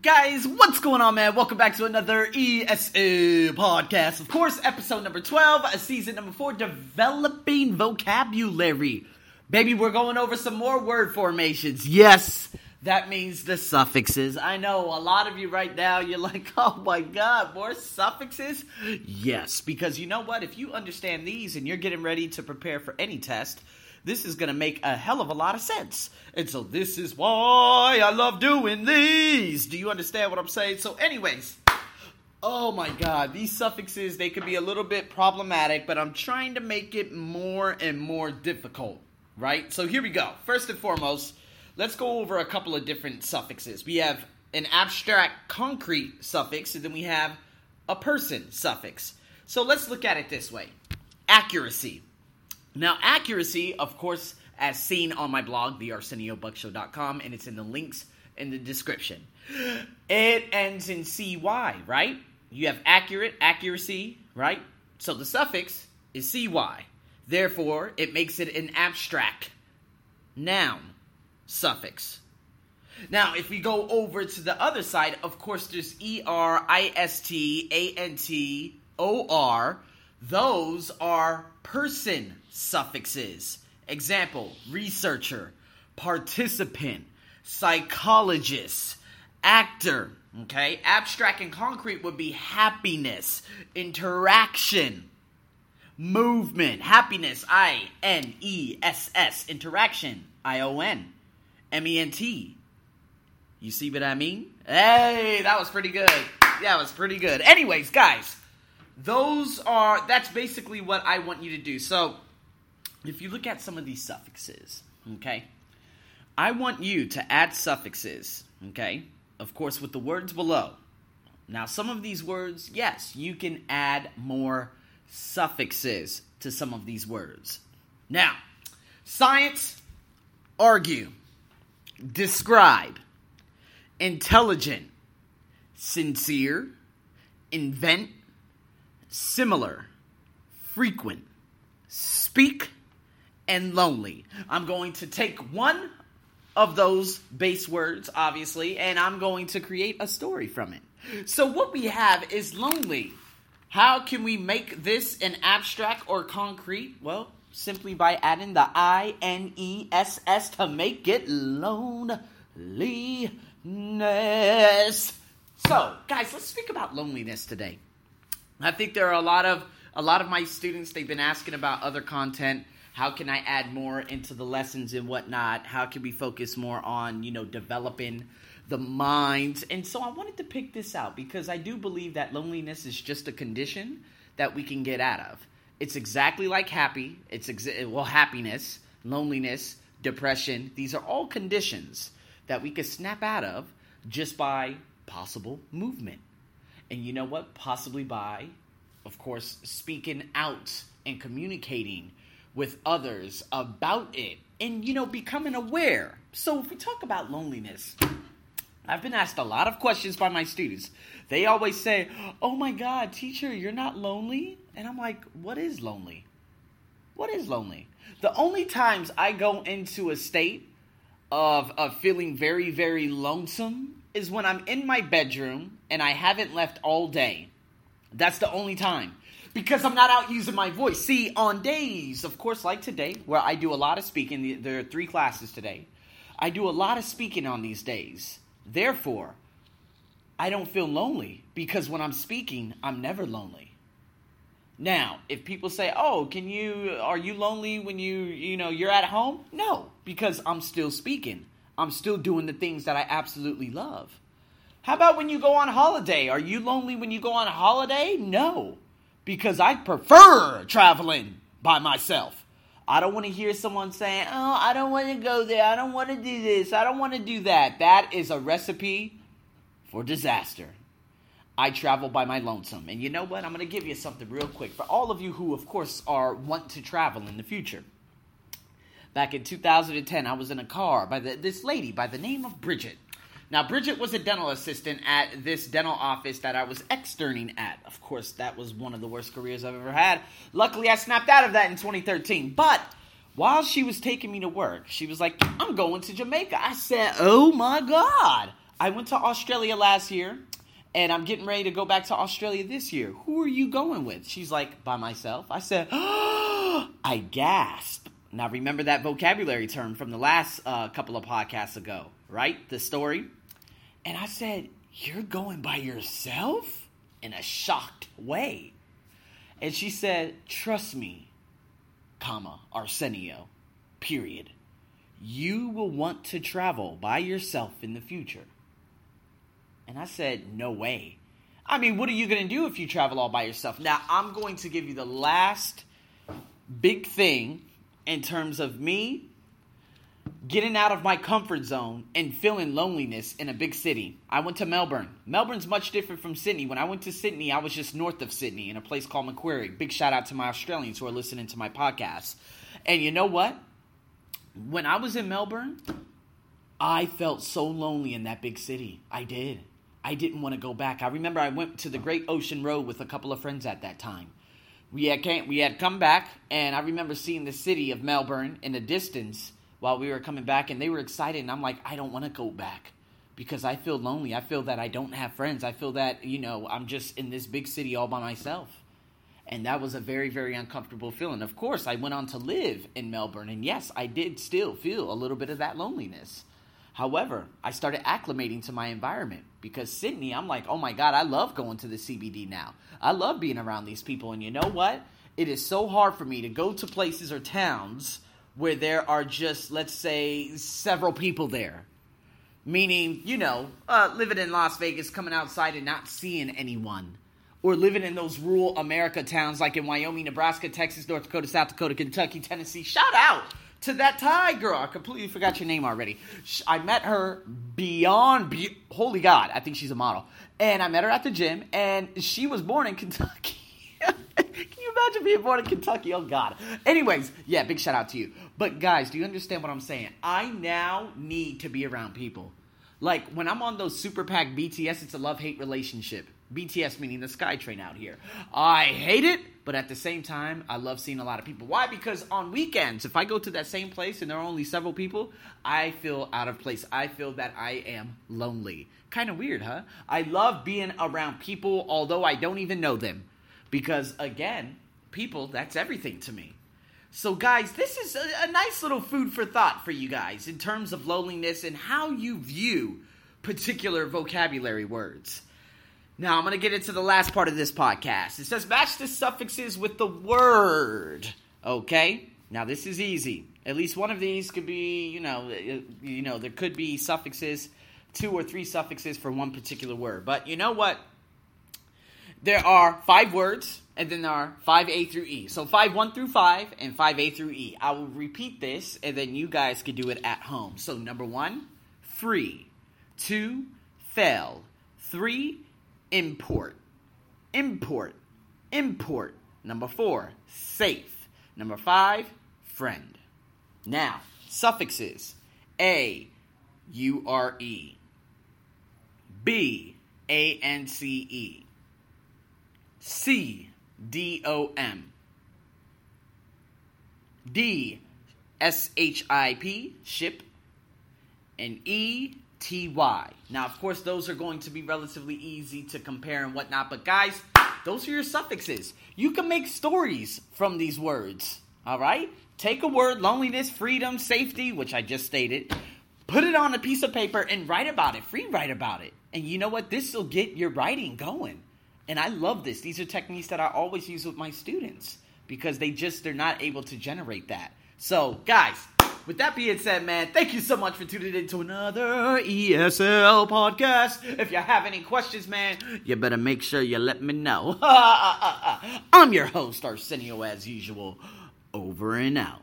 Guys, what's going on, man? Welcome back to another ESL podcast. Of course, episode number 12, uh, season number 4, Developing Vocabulary. Baby, we're going over some more word formations. Yes, that means the suffixes. I know a lot of you right now, you're like, oh my god, more suffixes? Yes, because you know what? If you understand these and you're getting ready to prepare for any test, this is going to make a hell of a lot of sense. And so this is why I love doing these. Do you understand what I'm saying? So, anyways, oh my god, these suffixes, they can be a little bit problematic, but I'm trying to make it more and more difficult, right? So, here we go. First and foremost, let's go over a couple of different suffixes. We have an abstract concrete suffix, and then we have a person suffix. So, let's look at it this way accuracy. Now, accuracy, of course, as seen on my blog, thearseniobuckshow.com, and it's in the links in the description. It ends in CY, right? You have accurate, accuracy, right? So the suffix is CY. Therefore, it makes it an abstract noun suffix. Now, if we go over to the other side, of course, there's E R I S T A N T O R. Those are person suffixes. Example researcher, participant, psychologist, actor. Okay, abstract and concrete would be happiness, interaction, movement, happiness, I N E S S, interaction, I O N, M E N T. You see what I mean? Hey, that was pretty good. Yeah, it was pretty good. Anyways, guys, those are that's basically what I want you to do. So, if you look at some of these suffixes, okay, I want you to add suffixes, okay, of course, with the words below. Now, some of these words, yes, you can add more suffixes to some of these words. Now, science, argue, describe, intelligent, sincere, invent, similar, frequent, speak, and lonely. I'm going to take one of those base words, obviously, and I'm going to create a story from it. So, what we have is lonely. How can we make this an abstract or concrete? Well, simply by adding the I N E S S to make it loneliness. So, guys, let's speak about loneliness today. I think there are a lot of a lot of my students they've been asking about other content. How can i add more into the lessons and whatnot? How can we focus more on you know developing the minds? And so i wanted to pick this out because i do believe that loneliness is just a condition that we can get out of. It's exactly like happy. It's exa- well happiness loneliness depression. These are all conditions that we can snap out of just by possible movement and you know what? Possibly by, of course, speaking out and communicating with others about it and, you know, becoming aware. So if we talk about loneliness, I've been asked a lot of questions by my students. They always say, Oh my God, teacher, you're not lonely? And I'm like, What is lonely? What is lonely? The only times I go into a state of, of feeling very, very lonesome is when I'm in my bedroom and I haven't left all day. That's the only time. Because I'm not out using my voice. See, on days, of course, like today, where I do a lot of speaking, there are three classes today. I do a lot of speaking on these days. Therefore, I don't feel lonely because when I'm speaking, I'm never lonely. Now, if people say, "Oh, can you are you lonely when you, you know, you're at home?" No, because I'm still speaking. I'm still doing the things that I absolutely love. How about when you go on holiday? Are you lonely when you go on a holiday? No, because I prefer traveling by myself. I don't want to hear someone saying, Oh, I don't want to go there. I don't want to do this. I don't want to do that. That is a recipe for disaster. I travel by my lonesome. And you know what? I'm going to give you something real quick for all of you who, of course, are want to travel in the future. Back in 2010, I was in a car by the, this lady by the name of Bridget. Now, Bridget was a dental assistant at this dental office that I was externing at. Of course, that was one of the worst careers I've ever had. Luckily, I snapped out of that in 2013. But while she was taking me to work, she was like, I'm going to Jamaica. I said, Oh my God. I went to Australia last year and I'm getting ready to go back to Australia this year. Who are you going with? She's like, by myself. I said, oh, I gasped. Now, remember that vocabulary term from the last uh, couple of podcasts ago, right? The story. And I said, You're going by yourself? In a shocked way. And she said, Trust me, comma, Arsenio, period. You will want to travel by yourself in the future. And I said, No way. I mean, what are you going to do if you travel all by yourself? Now, I'm going to give you the last big thing in terms of me getting out of my comfort zone and feeling loneliness in a big city. I went to Melbourne. Melbourne's much different from Sydney. When I went to Sydney, I was just north of Sydney in a place called Macquarie. Big shout out to my Australians who are listening to my podcast. And you know what? When I was in Melbourne, I felt so lonely in that big city. I did. I didn't want to go back. I remember I went to the Great Ocean Road with a couple of friends at that time. We had came, we had come back, and I remember seeing the city of Melbourne in the distance while we were coming back, and they were excited, and I'm like, I don't want to go back because I feel lonely. I feel that I don't have friends. I feel that you know I'm just in this big city all by myself, and that was a very very uncomfortable feeling. Of course, I went on to live in Melbourne, and yes, I did still feel a little bit of that loneliness. However, I started acclimating to my environment because Sydney, I'm like, oh my God, I love going to the CBD now. I love being around these people. And you know what? It is so hard for me to go to places or towns where there are just, let's say, several people there. Meaning, you know, uh, living in Las Vegas, coming outside and not seeing anyone. Or living in those rural America towns like in Wyoming, Nebraska, Texas, North Dakota, South Dakota, Kentucky, Tennessee. Shout out to that Thai girl. I completely forgot your name already. I met her beyond, be- holy God, I think she's a model. And I met her at the gym, and she was born in Kentucky. Can you imagine being born in Kentucky? Oh God. Anyways, yeah, big shout out to you. But guys, do you understand what I'm saying? I now need to be around people. Like when I'm on those super pack BTS, it's a love hate relationship. BTS meaning the SkyTrain out here. I hate it, but at the same time, I love seeing a lot of people. Why? Because on weekends, if I go to that same place and there are only several people, I feel out of place. I feel that I am lonely. Kind of weird, huh? I love being around people, although I don't even know them. Because again, people, that's everything to me. So, guys, this is a, a, nice little food for thought for you guys in terms of loneliness and how you view particular vocabulary words. Now, I'm going to get into the last part of this podcast. It says match the suffixes with the word. Okay? Now, this is easy. At least one of these could be, you know, uh, you know, there could be suffixes, two or three suffixes for one particular word. But you know what? There are five words, and then there are five A through E. So five one through five, and five A through E. I will repeat this, and then you guys can do it at home. So number one, free. Two, fell. Three, import. Import. Import. Number four, safe. Number five, friend. Now, suffixes A, U R E. B, A N C E. C D O M. D S H I P, ship. And E T Y. Now, of course, those are going to be relatively easy to compare and whatnot, but guys, those are your suffixes. You can make stories from these words, all right? Take a word, loneliness, freedom, safety, which I just stated, put it on a piece of paper and write about it, free write about it. And you know what? This will get your writing going. And I love this. These are techniques that I always use with my students because they just they're not able to generate that. So, guys, with that being said, man, thank you so much for tuning in to another ESL podcast. If you have any questions, man, you better make sure you let me know. I'm your host, Arsenio, as usual. Over and out.